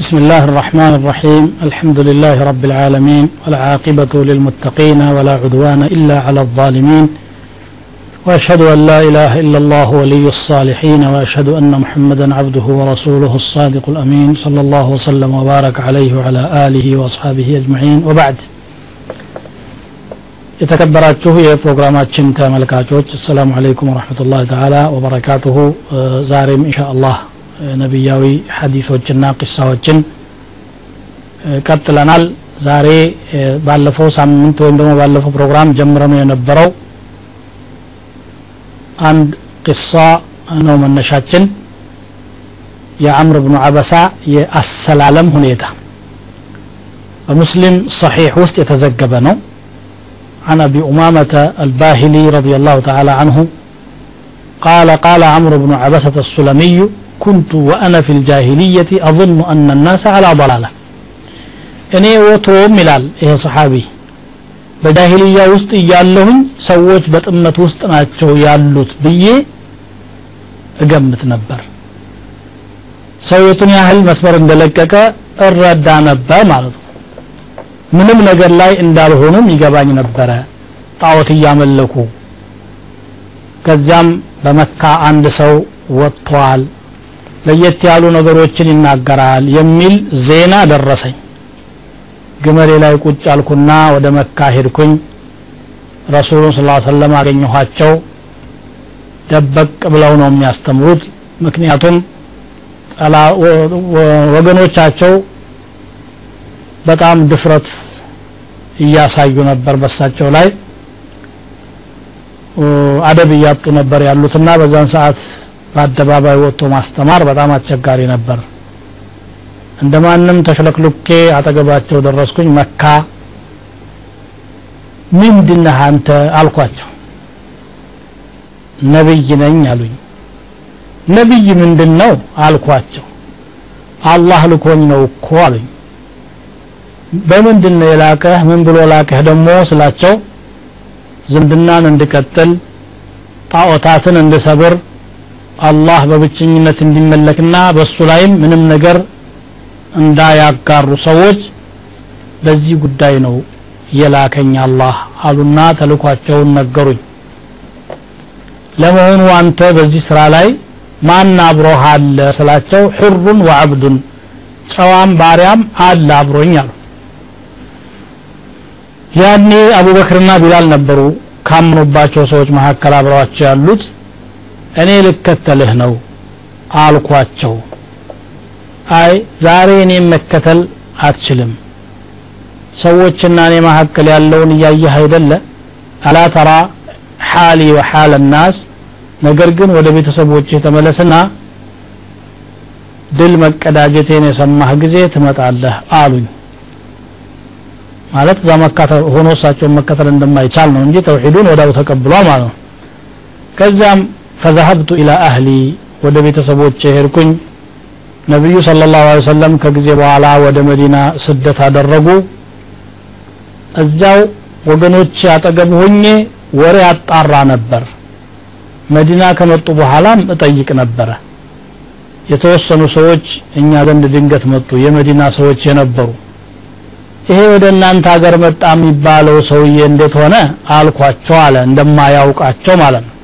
بسم الله الرحمن الرحيم الحمد لله رب العالمين والعاقبة للمتقين ولا عدوان إلا على الظالمين وأشهد أن لا إله إلا الله ولي الصالحين وأشهد أن محمدا عبده ورسوله الصادق الأمين صلى الله وسلم وبارك عليه وعلى آله وأصحابه أجمعين وبعد የተከበራችሁ የፕሮግራማችን ተመልካቾች አሰላሙ አለይኩም ወረሕመቱላህ ተዓላ ወበረካቱሁ ዛሬም ኢንሻ አላህ ነቢያዊ ሐዲሶችና ቅሳዎችን ቀጥለናል ዛሬ ባለፈው ሳምንት ወይም ደግሞ ባለፈው ፕሮግራም ጀምረነው የነበረው አንድ ቅሳ ነው መነሻችን የአምር ብኑ አበሳ የአሰላለም ሁኔታ በሙስሊም ሰሒሕ ውስጥ የተዘገበ ነው عن أبي أمامة الباهلي رضي الله تعالى عنه قال قال عمرو بن عبسة السلمي كنت وأنا في الجاهلية أظن أن الناس على ضلالة እኔ ወትሮም ይላል ይሄ ሰሓቢ በጃሂልያ ውስጥ እያለሁኝ ሰዎች በጥመት ውስጥ ናቸው ያሉት ብዬ እገምት ነበር ሰው የቱን ያህል መስመር እንደለቀቀ እረዳ ነበር ማለት ነው ምንም ነገር ላይ እንዳልሆኑም ይገባኝ ነበረ ጣዖት እያመለኩ ከዚያም በመካ አንድ ሰው ወጥቷል ለየት ያሉ ነገሮችን ይናገራል የሚል ዜና ደረሰኝ። ግመሌ ላይ ቁጭ አልኩና ወደ መካ ሄድኩኝ። ረሱሉን ስላ ሰለም አገኘኋቸው። ደበቅ ብለው ነው የሚያስተምሩት። ምክንያቱም ወገኖቻቸው በጣም ድፍረት እያሳዩ ነበር በሳቸው ላይ። አደብ እያጡ ነበር ያሉትና በዛን ሰዓት በአደባባይ ወጥቶ ማስተማር በጣም አስቸጋሪ ነበር። እንደማንም ተሽለክልኬ አጠገባቸው ደረስኩኝ። መካ ምንድነህ አንተ አልኳቸው። ነብይ ነኝ አሉኝ። ነብይ ምንድን ነው አልኳቸው። አላህ ልኮኝ ነው እኮ አሉኝ። በምንድን ነው የላከህ ምን ብሎ ላከህ ደግሞ ስላቸው ዝምድናን እንድቀጥል ጣዖታትን እንድሰብር አላህ በብቸኝነት እንዲመለክና በሱ ላይም ምንም ነገር እንዳያጋሩ ሰዎች ለዚህ ጉዳይ ነው የላከኝ አላህ አሉና ተልኳቸውን ነገሩኝ። ለመሆኑ አንተ በዚህ ስራ ላይ ማን አብሮህ አለ ስላቸው ሕሩን ወዐብዱን ጨዋም ባሪያም አለ አብሮኝ አሉ። ያኔ አቡበክርና ቢላል ነበሩ ካመኑባቸው ሰዎች መካከል አብረዋቸው ያሉት እኔ ልከተልህ ነው አልኳቸው። አይ ዛሬ እኔም መከተል አትችልም። ሰዎችና እኔ መካከል ያለውን እያየህ አይደለ? አላ ተራ ሓሊ ወሓል ናስ። ነገር ግን ወደ ቤተሰቦች ተመለስና ድል መቀዳጀቴን የሰማህ ጊዜ ትመጣለህ አሉኝ። ማለት እዛ መካ ሆኖ እሳቸውን መከተል እንደማይቻል ነው እንጂ ተውሂዱን ወዳው ተቀብሏል ማለት ነው። ከዚያም ፈዘሀብቱ ኢላ አህሊ ወደ ቤተሰቦች ሄድኩኝ። ነቢዩ ስለ ላሁ ሰለም ከጊዜ በኋላ ወደ መዲና ስደት አደረጉ። እዚያው ወገኖች አጠገብ ሆኜ ወሬ አጣራ ነበር። መዲና ከመጡ በኋላም እጠይቅ ነበረ። የተወሰኑ ሰዎች እኛ ዘንድ ድንገት መጡ። የመዲና ሰዎች የነበሩ ይሄ ወደ እናንተ ሀገር መጣ የሚባለው ሰውዬ እንዴት ሆነ? አልኳቸው አለ። እንደማያውቃቸው ማለት ነው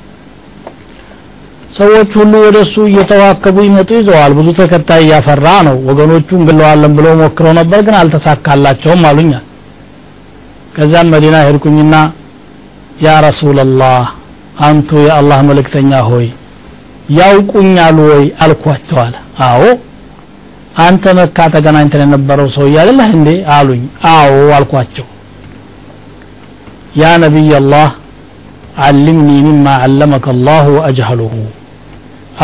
ሰዎች ሁሉ ወደ እሱ እየተዋከቡ ይመጡ ይዘዋል። ብዙ ተከታይ እያፈራ ነው። ወገኖቹ እንግለዋለን ብለው ሞክረው ነበር ግን አልተሳካላቸውም አሉኛል ከዛም መዲና ሄድኩኝና ያ ረሱላላህ አንቱ የአላህ መልእክተኛ ሆይ ያውቁኛል ወይ አልኳቸው አለ። አዎ። አንተ መካ ተገናኝተን የነበረው ሰው አይደለህ እንዴ አሉኝ። አዎ አልኳቸው። ያ ነቢይ አላህ አልምኒ ሚማ አለመከ አላህ ወአጅሀሉሁ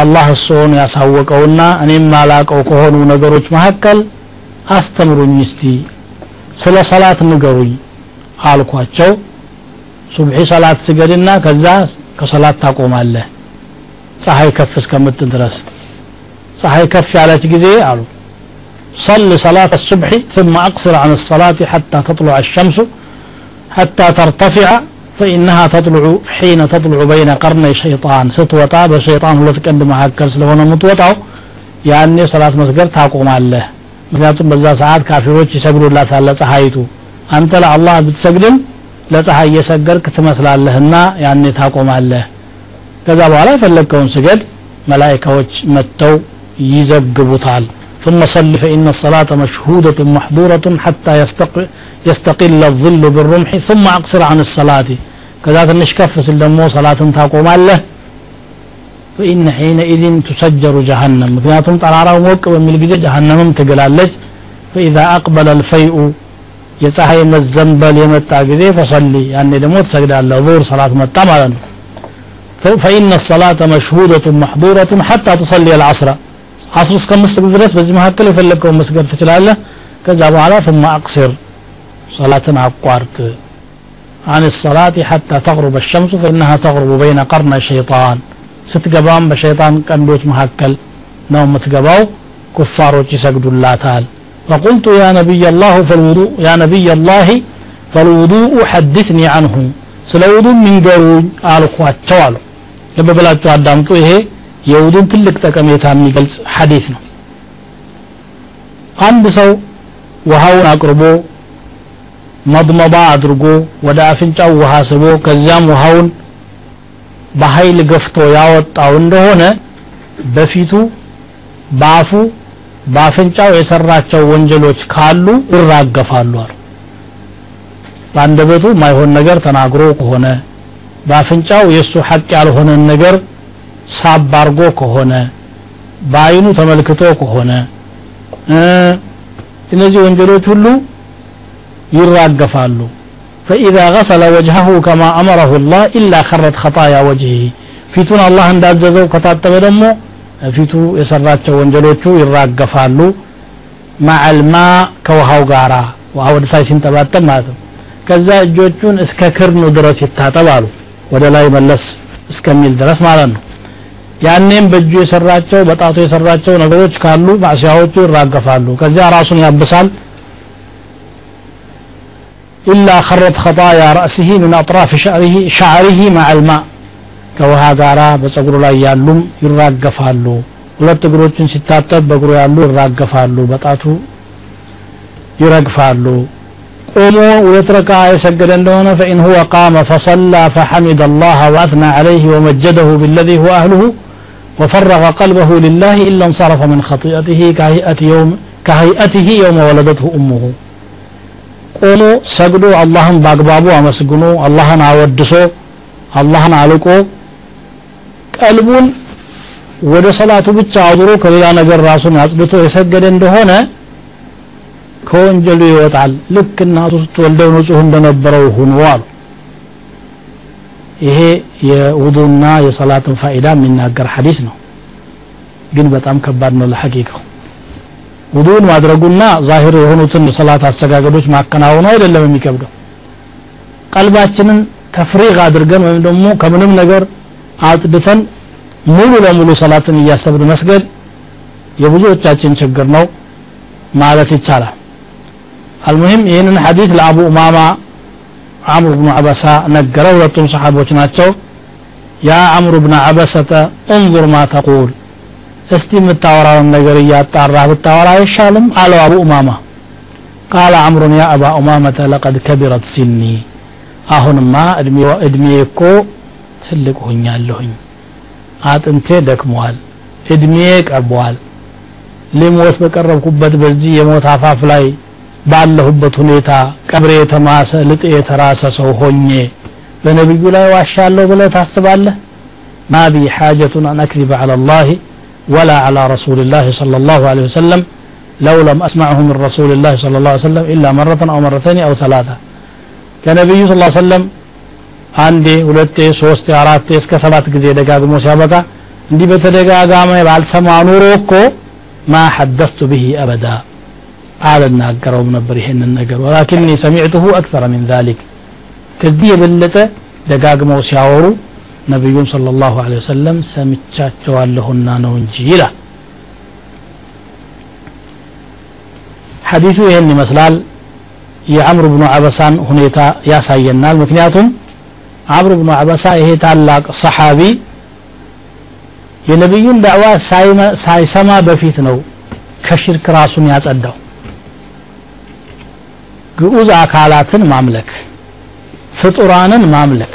አላህ እሱን ያሳወቀውና እኔም ማላቀው ከሆኑ ነገሮች መካከል አስተምሩኝ እስቲ ስለ ሰላት ንገሩኝ አልኳቸው ሱብሒ ሰላት ስገድና ከዛ ከሰላት ታቆማለህ ፀሐይ ከፍ እስከምትል ድረስ ፀሐይ ከፍ ያለች ጊዜ አሉ صل صلاة الصبح ثم أقصر عن الصلاة حتى تطلع الشمس حتى ترتفع فإنها تطلع حين تطلع بين قرني شيطان ستوطا بشيطان ሁለት ቀንድ መካከል ስለሆነ የምትወጣው ያኔ ሰላት መስገድ ታቆማለህ ምክንያቱም በዛ ሰዓት ካፊሮች ይሰግዱላታል ለፀሐይቱ አንተ ለአላህ ብትሰግድም ለፀሐይ እየሰገድክ ትመስላለህና ያኔ ታቆማለህ ከዛ በኋላ የፈለግከውን ስገድ መላይካዎች መጥተው ይዘግቡታል ثم صل فإن الصلاة مشهودة محظورة حتى يستقل الظل بالرمح ثم أقصر عن الصلاة كذا تنشكف سلمو صلاة تقوم له فإن حينئذ تسجر جهنم ምክንያቱም ጠራራው ሞቅ በሚል ጊዜ ጀሃነምም ትግላለች فإذا أقبل الفيء የፀሐይ መዘንበል የመጣ ጊዜ ፈሰሊ ያኔ ደግሞ ትሰግዳለህ ዙር ሰላት መጣ ማለት ነው فإن الصلاة مشهودة محظورة حتى تصلي العصر عصر እስከምትሰግድ ድረስ በዚህ መካከል የፈለግከውን መስገድ ትችላለህ ከዛ በኋላ ثم أقصر صلاة አቋርጥ عن الصلاة حتى تغرب الشمس فإنها تغرب بين قرن الشيطان ስትገባም በሸይጣን ቀንዶች መካከል ነው የምትገባው ኩፋሮች ይሰግዱላታል فقلت يا نبي الله فالوضوء يا نبي الله فالوضوء حدثني عنه ስለ ውዱእ ሚንገሩኝ አልኳቸው አሉ ልብ ብላችሁ አዳምጡ ይሄ የውዱን ትልቅ ጠቀሜታ የሚገልጽ ሐዲስ ነው። አንድ ሰው ውሃውን አቅርቦ መድመባ አድርጎ ወደ አፍንጫው ውሃ ስቦ ከዚያም ውሃውን በኃይል ገፍቶ ያወጣው እንደሆነ በፊቱ በአፉ በአፍንጫው የሰራቸው ወንጀሎች ካሉ ይራገፋሉ አሉ። በአንደበቱ ማይሆን ነገር ተናግሮ ከሆነ በአፍንጫው የእሱ ሐቅ ያልሆነን ነገር ሳብ አርጎ ከሆነ በአይኑ ተመልክቶ ከሆነ እነዚህ ወንጀሎች ሁሉ ይራገፋሉ فإذا غسل وجهه كما أمره الله إلا خرت خطايا وجهه ፊቱን አላህ እንዳዘዘው ከታጠበ ደግሞ ፊቱ የሰራቸው ወንጀሎቹ ይራገፋሉ ማዕልማ ከውሃው ጋራ ውሃ ወደ ታች ሲንጠባጠብ ማለት ነው ከዛ እጆቹን እስከ ክርኑ ድረስ ይታጠባሉ ወደ ላይ መለስ እስከሚል ድረስ ማለት ነው ያኔም በእጁ የሰራቸው በጣቱ የሰራቸው ነገሮች ካሉ ማዕሲያዎቹ ይራገፋሉ። ከዚያ ራሱን ያብሳል። ኢላ ኸረት ኸጣያ ረእሲሂ ምን አጥራፍ ሻዕሪሂ ማዕልማ ከውሃ ጋራ በጸጉሩ ላይ ያሉም ይራገፋሉ። ሁለት እግሮችን ሲታጠብ በእግሩ ያሉ ይራገፋሉ። በጣቱ ይረግፋሉ። ቆሞ ሁለት ረካ የሰገደ እንደሆነ ፈኢን ሁወ ቃመ ፈሰላ ፈሐሚድ አላህ ወአትና ዐለይህ ወመጀደሁ ቢለዚ ሁወ አህልሁ وفرغ قلبه لله إلا انصرف من خطيئته كهيئة يوم كهيئته يوم ولدته أمه ቆሞ ሰግዶ አላህን በአግባቡ አመስግኖ አላህን አወድሶ አላህን አልቆ ቀልቡን ወደ ሰላቱ ብቻ አዙሮ ከሌላ ነገር ራሱን አጽድቶ የሰገደ እንደሆነ ከወንጀሉ ይወጣል ልክ እናቱ ስትወልደው ንጹህ እንደነበረው ሁኖ አሉ ይሄ የውዱና የሰላትን ፋይዳ የሚናገር ሐዲስ ነው። ግን በጣም ከባድ ነው ለሐቂቃው። ውዱን ማድረጉና ዛሂር የሆኑትን የሰላት አሰጋገዶች ማከናወኑ አይደለም የሚከብደው። ቀልባችንን ተፍሪግ አድርገን ወይም ደግሞ ከምንም ነገር አጽድተን ሙሉ ለሙሉ ሰላትን እያሰብን መስገድ የብዙዎቻችን ችግር ነው ማለት ይቻላል። አልሙሂም ይህንን ሐዲስ ለአቡ ኡማማ አምር ብኑ አበሳ ነገረ ሁለቱም ሰሓቦች ናቸው። ያ አምሩ ብነ አበሰተ እንظር ማ ተቁል እስቲ የምታወራውን ነገር እያጣራ ብታወራ አይሻልም? አለው አቡ ኡማማ። ቃለ አምሩን ያ አባ ኡማመተ ለቀድ ከቢረት ሲኒ አሁንማ እድሜ እኮ ትልቅ ሆኛለሁኝ። አጥንቴ ደክመዋል እድሜ ቀርበዋል ልሞት በቀረብኩበት በዚህ የሞት አፋፍ ላይ ባለሁበት ሁኔታ ቀብሬ የተማሰ ልጤ የተራሰ ሰው ሆኜ በነቢዩ ላይ ዋሻለሁ ብለህ ታስባለህ? ما بي حاجة أن أكذب على الله ولا على رسول الله صلى الله عليه وسلم لو لم أسمعه من رسول الله صلى سلم إلا مرة أو مرتين أو ثلاثا ከነቢዩ صلى سلم አንዴ ሁለቴ ሶስቴ አራቴ እስከ ሰባት ጊዜ ደጋግሞ ሲያበቃ እንዲህ በተደጋጋሚ ባልሰማ ኑሮ እኮ ማ ሐደስቱ ብሂ አበዳ። አልናገረውም ነበር ይሄንን ነገር ወላኪኒ ሰሚዕትሁ አክሰረ ሚን ዛሊክ ከዚህ የበለጠ ደጋግመው ሲያወሩ ነቢዩን صلى الله عليه وسلم ሰምቻቸዋለሁና ነው እንጂ ይላል ሐዲሱ ይህን ይመስላል የአምር ብኑ አበሳን ሁኔታ ያሳየናል ምክንያቱም አምር ብኑ አበሳ ይሄ ታላቅ ሰሓቢ የነቢዩን ዳዕዋ ሳይሰማ በፊት ነው ከሽርክ ራሱን ያጸዳው ግዑዝ አካላትን ማምለክ ፍጡራንን ማምለክ።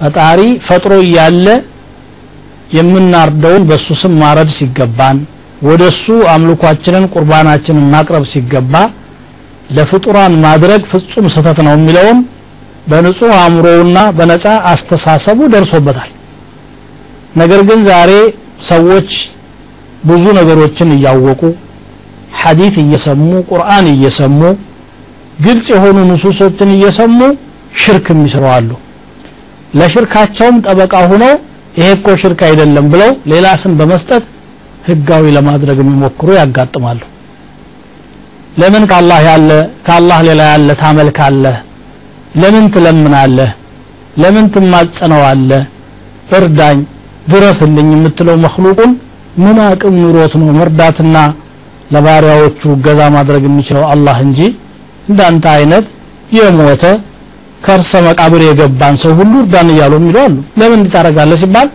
ፈጣሪ ፈጥሮ እያለ የምናርደውን በሱ ስም ማረድ ሲገባን ወደሱ አምልኳችንን ቁርባናችንን ማቅረብ ሲገባ ለፍጡራን ማድረግ ፍጹም ስህተት ነው የሚለውን በንጹህ አእምሮውና በነፃ አስተሳሰቡ ደርሶበታል። ነገር ግን ዛሬ ሰዎች ብዙ ነገሮችን እያወቁ ሐዲት እየሰሙ ቁርአን እየሰሙ ግልጽ የሆኑ ንሱሶችን እየሰሙ ሽርክ የሚሰሩ አሉ። ለሽርካቸውም ጠበቃ ሆነው ይሄ እኮ ሽርክ አይደለም ብለው ሌላ ስም በመስጠት ህጋዊ ለማድረግ የሚሞክሩ ያጋጥማሉ። ለምን ከአላህ ያለ ከአላህ ሌላ ያለ ታመልካለህ? ለምን ትለምናለህ? ለምን ትማጸነዋለህ? እርዳኝ ድረስልኝ የምትለው መክሉቁን ምን አቅም ኑሮት ነው መርዳትና ለባሪያዎቹ ገዛ ማድረግ የሚችለው አላህ እንጂ እንዳንተ አይነት የሞተ ከርሰ መቃብር የገባን ሰው ሁሉ እርዳን እያሉ የሚሉ አሉ። ለምን እንዲታረጋለህ ሲባል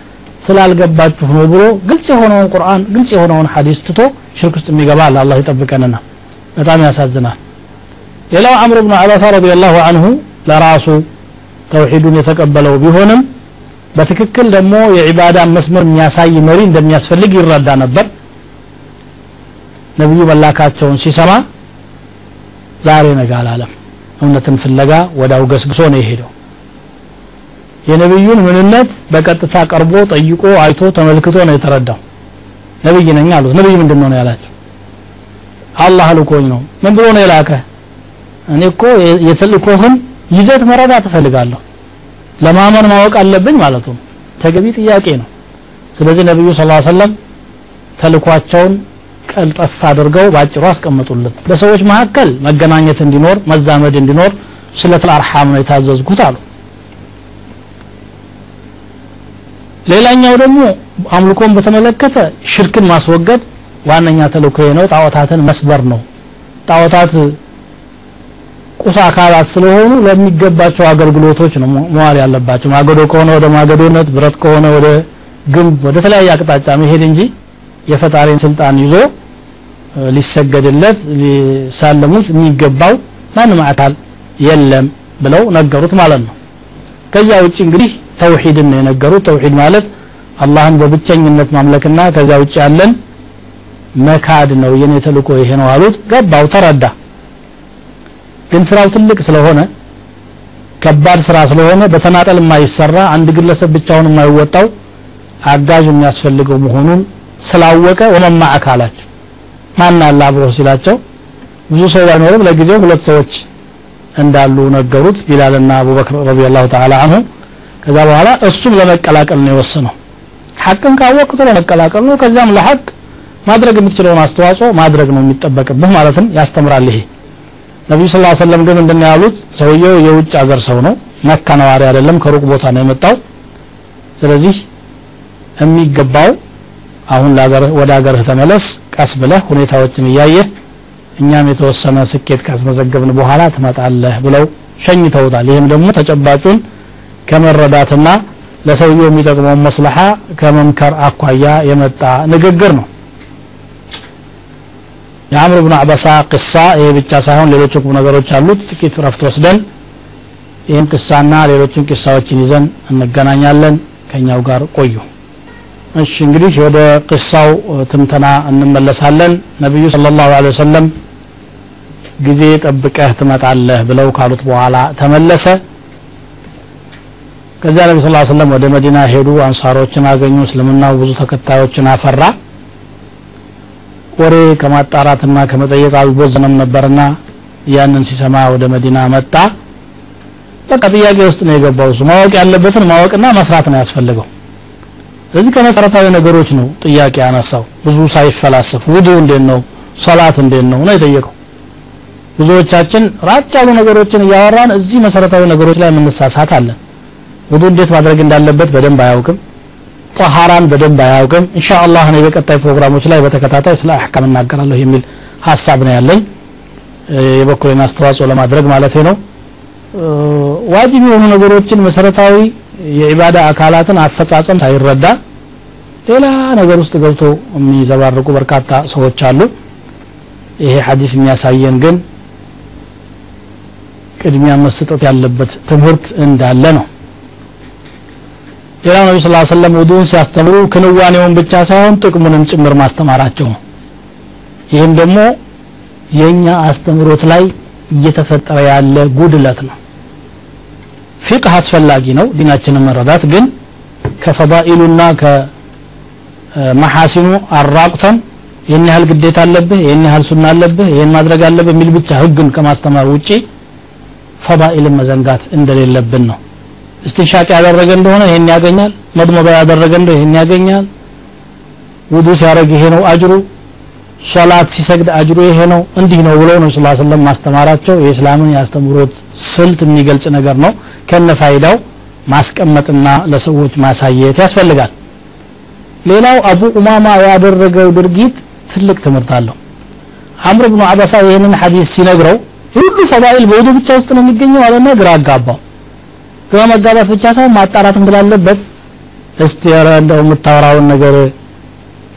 ስላልገባችሁ ነው ብሎ ግልጽ የሆነውን ቁርአን ግልጽ የሆነውን ሐዲስ ትቶ ሽርክ ውስጥ የሚገባ አለ። አላህ ይጠብቀንና በጣም ያሳዝናል። ሌላው አምር ብን አባሳ ረዲየላሁ አንሁ ለራሱ ተውሂዱን የተቀበለው ቢሆንም በትክክል ደግሞ የዒባዳ መስመር የሚያሳይ መሪ እንደሚያስፈልግ ይረዳ ነበር። ነብዩ መላካቸውን ሲሰማ ዛሬ ነገ አላለም። እውነትን ፍለጋ ወዳው ገስግሶ ነው የሄደው። የነብዩን ምንነት በቀጥታ ቀርቦ ጠይቆ አይቶ ተመልክቶ ነው የተረዳው። ነብይ ነኝ አሉት። ነብይ ምንድን ነው ያላቸው? አላህ ልኮኝ ነው። ምን ብሎ ነው የላከ? እኔ እኮ የተልእኮህን ይዘት መረዳት እፈልጋለሁ። ለማመን ማወቅ አለብኝ ማለቱ ተገቢ ጥያቄ ነው። ስለዚህ ነብዩ ሰለላሁ ዐለይሂ ወሰለም ተልኳቸውን ቀልጠፍ አድርገው ባጭሩ አስቀመጡለት። በሰዎች መካከል መገናኘት እንዲኖር መዛመድ እንዲኖር ስለተል አርሐም ነው የታዘዝኩት አሉ። ሌላኛው ደግሞ አምልኮን በተመለከተ ሽርክን ማስወገድ ዋነኛ ተልእኮ ነው። ጣዖታትን መስበር ነው። ጣዖታት ቁስ አካላት ስለሆኑ ለሚገባቸው አገልግሎቶች ነው መዋል ያለባቸው። ማገዶ ከሆነ ወደ ማገዶነት ብረት ከሆነ ወደ ግንብ ወደ ተለያየ አቅጣጫ መሄድ እንጂ የፈጣሪን ስልጣን ይዞ ሊሰገድለት ሊሳለሙት የሚገባው ማንም አካል የለም ብለው ነገሩት ማለት ነው። ከዚያ ውጭ እንግዲህ ተውሂድን ነው የነገሩት። ተውሂድ ማለት አላህን በብቸኝነት ማምለክና ከዚያ ውጭ ያለን መካድ ነው የኔ ተልእኮ ይሄ ነው አሉት። ገባው ተረዳ። ግን ስራው ትልቅ ስለሆነ ከባድ ስራ ስለሆነ በተናጠል የማይሰራ አንድ ግለሰብ ብቻውን የማይወጣው አጋዥ የሚያስፈልገው መሆኑን ስላወቀ ወመማ አካላቸው ማን አለ አብሮ ሲላቸው ብዙ ሰው ባይኖርም ለጊዜው ሁለት ሰዎች እንዳሉ ነገሩት ቢላልና አቡበክር ረዲየላሁ ተዓላ አንሁ። ከዛ በኋላ እሱም ለመቀላቀል ነው የወሰነው። ሐቅን ካወቅቱ ለመቀላቀል ነው። ከዚያም ለሐቅ ማድረግ የምትችለውን አስተዋጽኦ ማድረግ ነው የሚጠበቅብህ ማለትም ያስተምራል ይሄ። ነቢዩ ስ ሰለም ግን ምንድን ያሉት? ሰውየው የውጭ ሀገር ሰው ነው መካ ነዋሪ አይደለም ከሩቅ ቦታ ነው የመጣው። ስለዚህ የሚገባው አሁን ወደ ሀገርህ ተመለስ ቀስ ብለህ ሁኔታዎችን እያየህ እኛም የተወሰነ ስኬት ካስመዘገብን በኋላ ትመጣለህ ብለው ሸኝተውታል። ይህም ደግሞ ተጨባጩን ከመረዳትና ለሰውየው የሚጠቅመውን መስለሓ ከመምከር አኳያ የመጣ ንግግር ነው። የአምር ብን አበሳ ቅሳ ይሄ ብቻ ሳይሆን ሌሎች ቁም ነገሮች አሉት። ጥቂት ረፍት ወስደን ይህን ቅሳና ሌሎችን ቅሳዎችን ይዘን እንገናኛለን። ከኛው ጋር ቆዩ እሺ እንግዲህ ወደ ቅሳው ትንተና እንመለሳለን። ነቢዩ ስለ ላሁ ወሰለም ጊዜ ጠብቀህ ትመጣለህ ብለው ካሉት በኋላ ተመለሰ። ከዚያ ነቢ ስ ሰለም ወደ መዲና ሄዱ አንሳሮችን አገኙ እስልምናው ብዙ ተከታዮችን አፈራ። ወሬ ከማጣራትና ከመጠየቅ አልቦዘነም ነበርና ያንን ሲሰማ ወደ መዲና መጣ። በቃ ጥያቄ ውስጥ ነው የገባው። ማወቅ ያለበትን ማወቅና መስራት ነው ያስፈልገው ስለዚህ ከመሰረታዊ ነገሮች ነው ጥያቄ ያነሳው። ብዙ ሳይፈላሰፍ ውዱ እንዴት ነው? ሶላት እንዴት ነው? ነው የጠየቀው። ብዙዎቻችን ራቅ ያሉ ነገሮችን እያወራን እዚህ መሰረታዊ ነገሮች ላይ የምንሳሳት አለን ውዱ እንዴት ማድረግ እንዳለበት በደንብ አያውቅም። ጠሃራን በደንብ አያውቅም። ኢንሻአላህ እኔ በቀጣይ ፕሮግራሞች ላይ በተከታታይ ስለ አህካም እናገራለሁ የሚል ሀሳብ ነው ያለኝ። የበኩሌን አስተዋጽኦ ለማድረግ ማለት ነው። ዋጅብ የሆኑ ነገሮችን መሰረታዊ የኢባዳ አካላትን አፈጻጸም ሳይረዳ ሌላ ነገር ውስጥ ገብቶ የሚዘባርቁ በርካታ ሰዎች አሉ። ይሄ ሐዲስ የሚያሳየን ግን ቅድሚያ መሰጠት ያለበት ትምህርት እንዳለ ነው። ሌላው ነቢ ስ ሰለም ውዱን ሲያስተምሩ ክንዋኔውን ብቻ ሳይሆን ጥቅሙንም ጭምር ማስተማራቸው ነው። ይህም ደግሞ የእኛ አስተምሮት ላይ እየተፈጠረ ያለ ጉድለት ነው ፊቅህ አስፈላጊ ነው ዲናችንን መረዳት። ግን ከፈዳኢሉና ከመሐሲኑ አራቁተን ይህን ያህል ግዴታ አለብህ ይህን ያህል ሱና አለብህ ይህን ማድረግ አለብህ የሚል ብቻ ህግን ከማስተማር ውጪ ፈዳኢልን መዘንጋት እንደሌለብን ነው። እስትንሻቅ ያደረገ እንደሆነ ይህን ያገኛል መድመባ ያደረገ እንደሆነ ይህን ያገኛል። ውዱ ሲያደረግ ይሄ ነው አጅሩ ሶላት ሲሰግድ አጅሩ ይሄ ነው እንዲህ ነው ብለው ነው ስላ ስለም ማስተማራቸው። የእስላምን የአስተምሮት ስልት የሚገልጽ ነገር ነው። ከነ ፋይዳው ማስቀመጥና ለሰዎች ማሳየት ያስፈልጋል። ሌላው አቡ ኡማማ ያደረገው ድርጊት ትልቅ ትምህርት አለው። አምር ብኑ አበሳ ይህንን ሐዲስ ሲነግረው ሁሉ ፈዳኢል በውዱ ብቻ ውስጥ ነው የሚገኘው አለና ግራ አጋባው። ግራ መጋባት ብቻ ሳይሆን ማጣራት እንዳለበት እስቲ እንደው የምታወራውን ነገር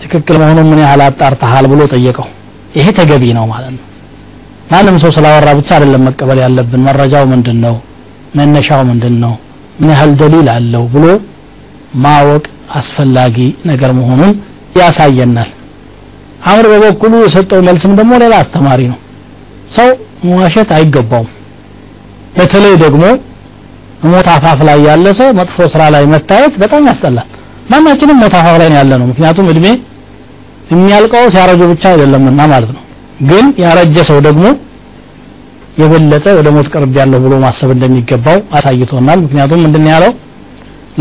ትክክል መሆኑን ምን ያህል አጣርተሃል ብሎ ጠየቀው። ይሄ ተገቢ ነው ማለት ነው። ማንም ሰው ስላወራ ብቻ አይደለም መቀበል ያለብን። መረጃው ምንድን ነው መነሻው ምንድን ነው ምን ያህል ደሊል አለው ብሎ ማወቅ አስፈላጊ ነገር መሆኑን ያሳየናል። አምር በበኩሉ የሰጠው መልስም ደግሞ ሌላ አስተማሪ ነው። ሰው መዋሸት አይገባውም። በተለይ ደግሞ ሞት አፋፍ ላይ ያለ ሰው መጥፎ ስራ ላይ መታየት በጣም ያስጠላል ማናችንም ሞት አፋፍ ላይ ያለ ነው ምክንያቱም እድሜ የሚያልቀው ሲያረጁ ብቻ አይደለምና ማለት ነው ግን ያረጀ ሰው ደግሞ የበለጠ ወደ ሞት ቅርብ ያለው ብሎ ማሰብ እንደሚገባው አሳይቶናል ምክንያቱም ምንድን ያለው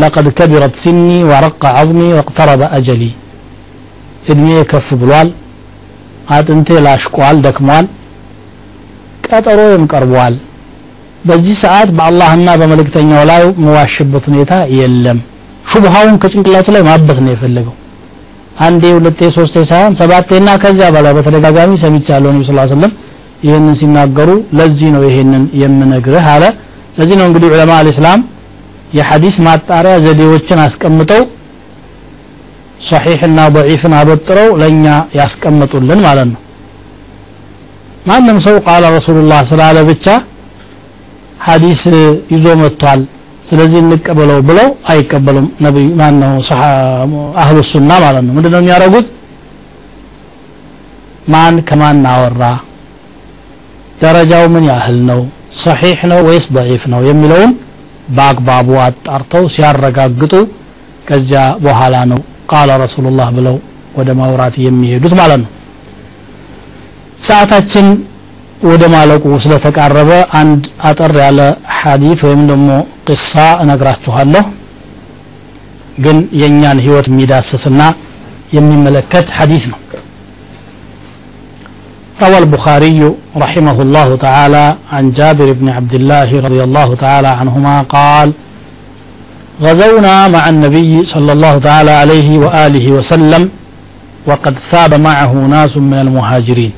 لقد كبرت سني ورق عظمي واقترب أجلي እድሜ ከፍ ብሏል አጥንቴ ላሽቋል ደክሟል ቀጠሮም ቀርቧል በዚህ ሰዓት በአላህና በመልእክተኛው ላይ መዋሽበት ሁኔታ የለም ሹብሃውን ከጭንቅላቱ ላይ ማበስ ነው የፈለገው። አንዴ ሁለቴ ሶስቴ ሳይሆን ሰባቴና ከዚያ በላይ በተደጋጋሚ ሰምቻለሁ ነብዩ ሰለላሁ ዐለይሂ ይህንን ሲናገሩ ለዚህ ነው ይሄንን የምነግርህ አለ። ለዚህ ነው እንግዲህ ዑለማ አልእስላም የሐዲስ ማጣሪያ ዘዴዎችን አስቀምጠው ሰሒሕና ደዒፍን አበጥረው ለእኛ ያስቀምጡልን ማለት ነው። ማንም ሰው ቃለ ረሱሉላህ ስላለ ብቻ ሐዲስ ይዞ መጥቷል። ስለዚህ እንቀበለው ብለው አይቀበሉም። ነብይ ማን ነው አህሉ ሱና ማለት ነው። ምንድነው የሚያደርጉት? ማን ከማን አወራ? ደረጃው ምን ያህል ነው? ሰሒሕ ነው ወይስ ደዒፍ ነው የሚለውን በአግባቡ አጣርተው ሲያረጋግጡ ከዚያ በኋላ ነው ቃለ ረሱሉላህ ብለው ወደ ማውራት የሚሄዱት ማለት ነው። ሰዓታችን ወደ ማለቁ ስለተቃረበ አንድ አጠር ያለ ሐዲት ወይም ደግሞ ቅሳ እነግራችኋለሁ ግን የእኛን ህይወት የሚዳስስና የሚመለከት ሐዲስ ነው روى البخاري رحمه الله تعالى عن جابر بن عبد الله رضي الله تعالى عنهما قال غزونا مع النبي صلى الله تعالى عليه وآله وسلم وقد ثاب معه ناس من المهاجرين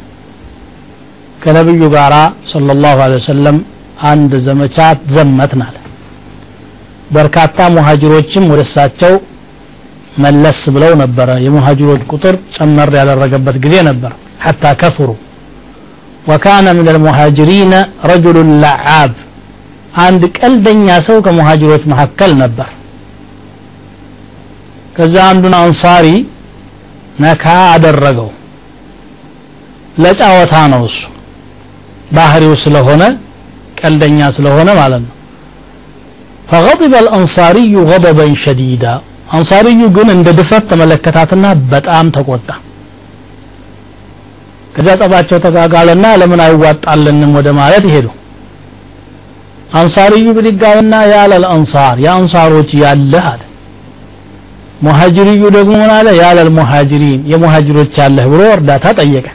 ከነብዩ ጋር ሰለላሁ ዐለይሂ ወሰለም አንድ ዘመቻ ዘመትን አለ። በርካታ ሙሃጅሮችም ወደ እሳቸው መለስ ብለው ነበረ። የሙሃጅሮች ቁጥር ጨመር ያደረገበት ጊዜ ነበር። ሐታ ከፍሩ። ወካነ ምን ልሙሃጅሪነ ረጁሉን ለዓብ። አንድ ቀልደኛ ሰው ከሙሃጅሮች መካከል ነበር። ከዛ አንዱን አንሳሪ ነካ አደረገው። ለጫወታ ነው እሱ። ባህሪው ስለሆነ ቀልደኛ ስለሆነ ማለት ነው فغضب الأنصاري غضبا شديدا አንሳሪዩ ግን እንደ ድፍረት ተመለከታትና በጣም ተቆጣ ከዚያ ጸባቸው ተጋጋለና ለምን አይዋጣልንም ወደ ማለት ይሄዱ አንሳሪዩ ብድጋውና ያለል አንሳር የአንሳሮች ያለህ አለ ሙሃጅሪዩ ደግሞ ምን አለ ያለል ሙሃጅሪን የሙሃጅሮች ያለህ ብሎ እርዳታ ጠየቀ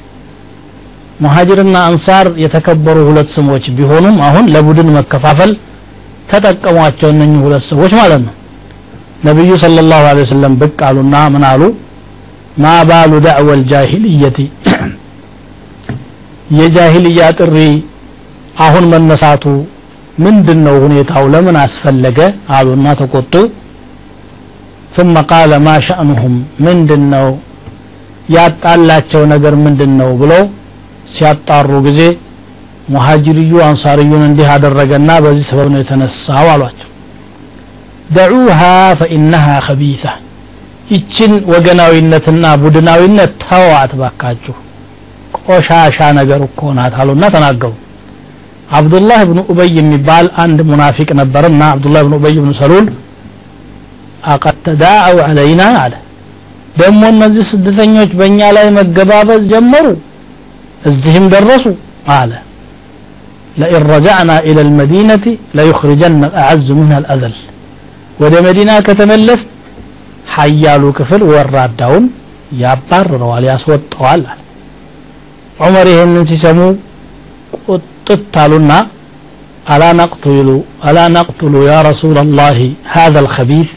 ሙሃጅርና አንሳር የተከበሩ ሁለት ስሞች ቢሆኑም አሁን ለቡድን መከፋፈል ተጠቀሟቸው እነኚህ ሁለት ሰዎች ማለት ነው ነብዩ ሰለላሁ ዐለይሂ ወሰለም ብቅ አሉና ምን አሉ ማ ባሉ ዳዕወል ጃሂልየቲ የጃሂልያ ጥሪ አሁን መነሳቱ ምንድን ነው ሁኔታው ለምን አስፈለገ አሉና ተቆጡ ثم قال ما شأنهم ምንድን ነው ያጣላቸው ነገር ምንድን ነው ብለው ሲያጣሩ ጊዜ ሙሃጅርዩ አንሳርዩን እንዲህ አደረገና በዚህ ሰበብ ነው የተነሳው አሏቸው። ደዑሃ ፈኢነሃ ከቢሳ ይችን ወገናዊነትና ቡድናዊነት ተዋት ባካችሁ ቆሻሻ ነገር እኮ ናት አሉና ተናገሩ። አብዱላህ ብኑ ኡበይ የሚባል አንድ ሙናፊቅ ነበርና አብዱላህ ብኑ ኡበይ ብኑ ሰሉል አቀድ ተዳአው አለይና አለ። ደግሞ እነዚህ ስደተኞች በእኛ ላይ መገባበዝ ጀመሩ ازدهم درسوا قال لئن رجعنا إلى المدينة ليخرجن الأعز منها الأذل. ودى مدينة كتملس حيالو كفل وراداون يا بار وعلي أسود طوال عمر هنن سيسمو قططالونا ألا نقتل ألا نقتل يا رسول الله هذا الخبيث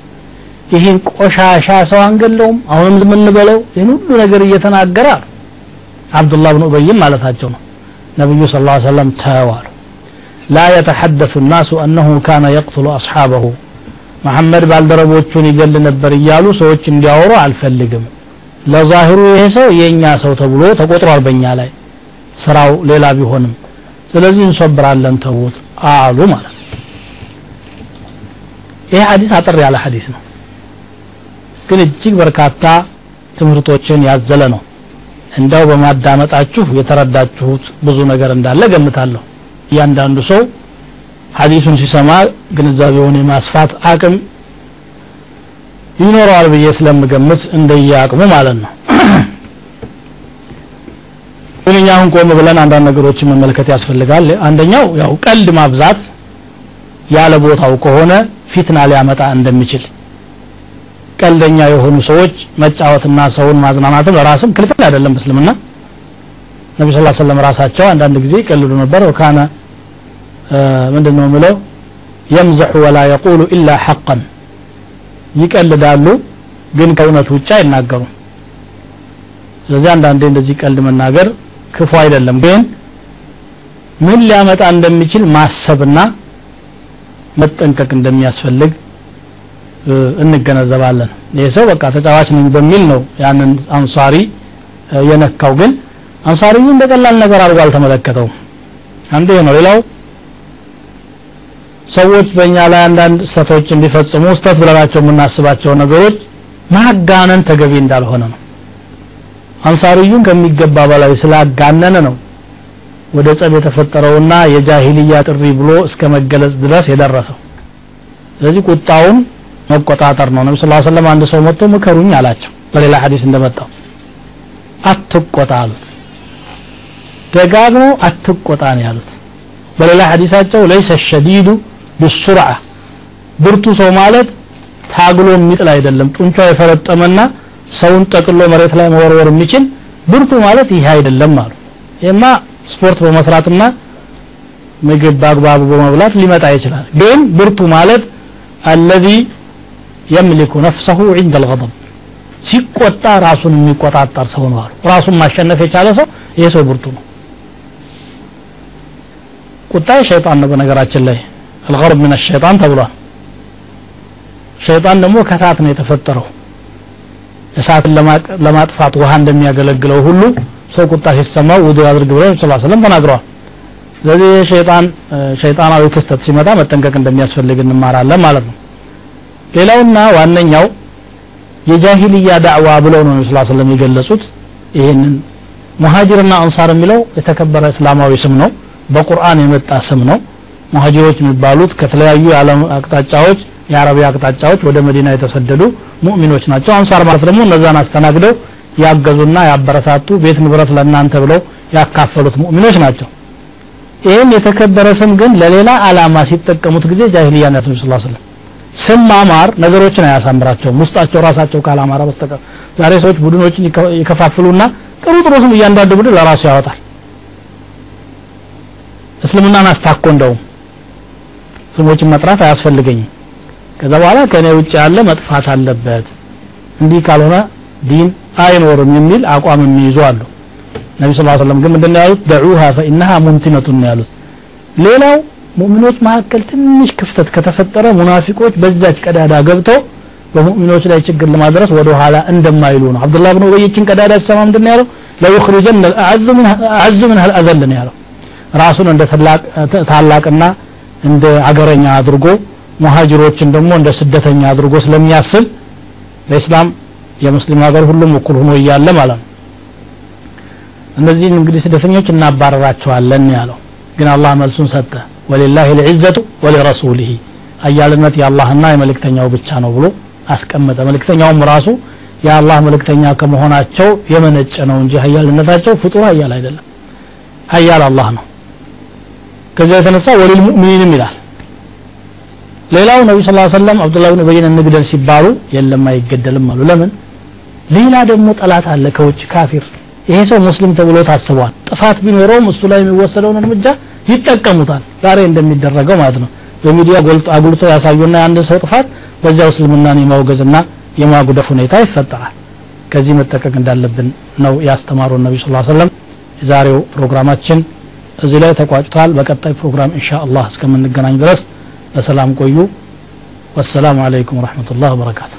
ይህን ቆሻሻ ሰው አንገለውም። አሁንም ዝም እንበለው ይህን ሁሉ ነገር እየተናገራ አብዱላህ ብን ኡበይም ማለታቸው ነው። ነብዩ ስ ላ ሰለም ተዋሉ። ላ የተሐደሱ ናሱ እነሁ ካነ የቅትሉ አስሓበሁ። መሐመድ ባልደረቦቹን ይገል ነበር እያሉ ሰዎች እንዲያወሩ አልፈልግም። ለዛህሩ ይሄ ሰው የኛ ሰው ተብሎ ተቆጥሯል በእኛ ላይ። ስራው ሌላ ቢሆንም ስለዚህ እንሶብራለን ተውት አሉ ማለት ይህ ሐዲስ አጥር ያለ ሐዲስ ነው። ግን እጅግ በርካታ ትምህርቶችን ያዘለ ነው። እንደው በማዳመጣችሁ የተረዳችሁት ብዙ ነገር እንዳለ ገምታለሁ እያንዳንዱ ሰው ሐዲሱን ሲሰማ ግንዛቤውን የማስፋት አቅም ይኖረዋል ብዬ ስለምገምት እንደየአቅሙ ማለት ነው። ግን እኛ አሁን ቆም ብለን አንዳንድ ነገሮችን መመልከት ያስፈልጋል። አንደኛው ያው ቀልድ ማብዛት ያለ ቦታው ከሆነ ፊትና ሊያመጣ እንደሚችል ቀልደኛ የሆኑ ሰዎች መጫወትና ሰውን ማዝናናትም ለራስም ክልክል አይደለም እስልምና ነቢ ስ ሰለም ራሳቸው አንዳንድ ጊዜ ይቀልዱ ነበር። ወካነ ምንድን ምለው የምዘሑ ወላ የቁሉ ኢላ ሐቀን። ይቀልዳሉ ግን ከእውነት ውጭ አይናገሩም። ስለዚህ አንዳንዴ እንደዚህ ቀልድ መናገር ክፉ አይደለም ግን ምን ሊያመጣ እንደሚችል ማሰብና መጠንቀቅ እንደሚያስፈልግ እንገነዘባለን። ይህ ሰው በቃ ተጫዋች ነኝ በሚል ነው ያንን አንሳሪ የነካው። ግን አንሳሪውን በቀላል ነገር አድርጎ አልተመለከተውም። አንዱ ነው። ሌላው ሰዎች በእኛ ላይ አንዳንድ ስተቶች እንዲፈጽሙ ስተት ብለናቸው የምናስባቸው ነገሮች ማጋነን ተገቢ እንዳልሆነ ነው። አንሳሪዩን ከሚገባ በላይ ስላጋነነ ነው ወደ ጸብ የተፈጠረውና የጃሂልያ ጥሪ ብሎ እስከ መገለጽ ድረስ የደረሰው። ስለዚህ ቁጣውን መቆጣጠር ነው። ነቢ ስ ሰለም አንድ ሰው መጥቶ ምከሩኝ አላቸው። በሌላ ሐዲስ እንደመጣው አትቆጣ አሉት ደጋግሞ አትቆጣ ነው ያሉት። በሌላ ሐዲሳቸው ለይሰ ሸዲዱ ብሱርዓ ብርቱ ሰው ማለት ታግሎ የሚጥል አይደለም። ጡንቻ የፈረጠመና ሰውን ጠቅሎ መሬት ላይ መወርወር የሚችል ብርቱ ማለት ይሄ አይደለም አሉ። ይሄማ ስፖርት በመስራትና ምግብ በአግባቡ በመብላት ሊመጣ ይችላል። ግን ብርቱ ማለት አለዚ የምሊኩ ነፍሰሁ عند الغضب ሲቆጣ ራሱን የሚቆጣጠር ሰው ነው አሉ ራሱን ማሸነፍ የቻለ ሰው ይሄ ሰው ብርቱ ነው ቁጣ ሸይጣን ነው በነገራችን ላይ الغرب من الشيطان ተብሏል ሸይጣን ደግሞ ከእሳት ነው የተፈጠረው እሳትን ለማጥፋት ውሃ እንደሚያገለግለው ሁሉ ሰው ቁጣ ሲሰማው ውዱ አድርግ ብለው ነብዩ ሰለላሁ ዐለይሂ ተናግረዋል ስለዚህ ሸይጣን ሸይጣናዊ ክስተት ሲመጣ መጠንቀቅ እንደሚያስፈልግ እንማራለን ማለት ነው ሌላውና ዋነኛው የጃሂልያ ዳዕዋ ብለው ነው ነብዩ ሰለላሁ የገለጹት። ይህንን ሙሃጅርና አንሳር የሚለው የተከበረ እስላማዊ ስም ነው በቁርአን የመጣ ስም ነው። ሙሃጅሮች የሚባሉት ከተለያዩ የዓለም አቅጣጫዎች የአረቢያ አቅጣጫዎች ወደ መዲና የተሰደዱ ሙእሚኖች ናቸው። አንሳር ማለት ደግሞ እነዛን አስተናግደው ያገዙና ያበረታቱ ቤት ንብረት ለእናንተ ብለው ያካፈሉት ሙእሚኖች ናቸው። ይህም የተከበረ ስም ግን ለሌላ አላማ ሲጠቀሙት ጊዜ ጃሂልያ ነው ሰለላሁ ዐለይሂ ስም ማማር ነገሮችን አያሳምራቸውም። ውስጣቸው ራሳቸው ካላማራ በስተቀር ዛሬ ሰዎች ቡድኖችን ይከፋፍሉና ጥሩ ጥሩ ስም እያንዳንዱ ቡድን ለራሱ ያወጣል። እስልምናን አስታኮ እንደውም ስሞችን መጥራት አያስፈልገኝም። ከዛ በኋላ ከኔ ውጭ ያለ መጥፋት አለበት እንዲህ ካልሆነ ዲን አይኖርም የሚል አቋም የሚይዙ አሉ። ነቢ ስ ሰለም ግን ምንድን ያሉት? ደዑሃ ፈኢነሃ ሙምቲነቱን ያሉት። ሌላው ሙእሚኖች መካከል ትንሽ ክፍተት ከተፈጠረ ሙናፊቆች በዛች ቀዳዳ ገብተው በሙእሚኖች ላይ ችግር ለማድረስ ወደ ኋላ እንደማይሉ ነው። አብዱላህ ብን ኡበይ ይችን ቀዳዳ ሲሰማ ምንድን ያለው? ለዩኽሪጀን አልአዕዙ ምን አልአዘል ነው ያለው። ራሱን እንደ ታላቅና እንደ አገረኛ አድርጎ ሙሃጅሮችን ደግሞ እንደ ስደተኛ አድርጎ ስለሚያስብ በእስላም የሙስሊም ሀገር ሁሉም እኩል ሆኖ እያለ ማለት ነው። እነዚህን እንግዲህ ስደተኞች እናባረራቸዋለን ያለው። ግን አላህ መልሱን ሰጠ ወሊላሂ ልዕዘቱ ወሊረሱሊህ አያልነት የአላህና የመልእክተኛው ብቻ ነው ብሎ አስቀመጠ። መልእክተኛውም ራሱ የአላህ መልእክተኛ ከመሆናቸው የመነጨ ነው እንጂ ሀያልነታቸው ፍጡር ሀያል አይደለም። ሀያል አላህ ነው። ከዚያ የተነሳ ወሊል ሙእሚኒንም ይላል። ሌላው ነቢ ስ ሰለም አብዱላህ ብን ኡበይን እንግደል ሲባሉ የለም አይገደልም አሉ። ለምን? ሌላ ደግሞ ጠላት አለ ከውጭ ካፊር። ይሄ ሰው ሙስሊም ተብሎ ታስቧል። ጥፋት ቢኖረውም እሱ ላይ የሚወሰደውን እርምጃ ይጠቀሙታል። ዛሬ እንደሚደረገው ማለት ነው። በሚዲያ አጉልቶ ያሳዩና የአንድ ሰው ጥፋት በዚያው እስልምናን የማውገዝና የማጉደፍ ሁኔታ ይፈጠራል። ከዚህ መጠቀቅ እንዳለብን ነው ያስተማሩን ነቢ ስ ሰለም የዛሬው ፕሮግራማችን እዚህ ላይ ተቋጭቷል። በቀጣይ ፕሮግራም ኢንሻ አላህ እስከምንገናኝ ድረስ በሰላም ቆዩ። ወሰላሙ አለይኩም ወረሕመቱላህ ወበረካቱሁ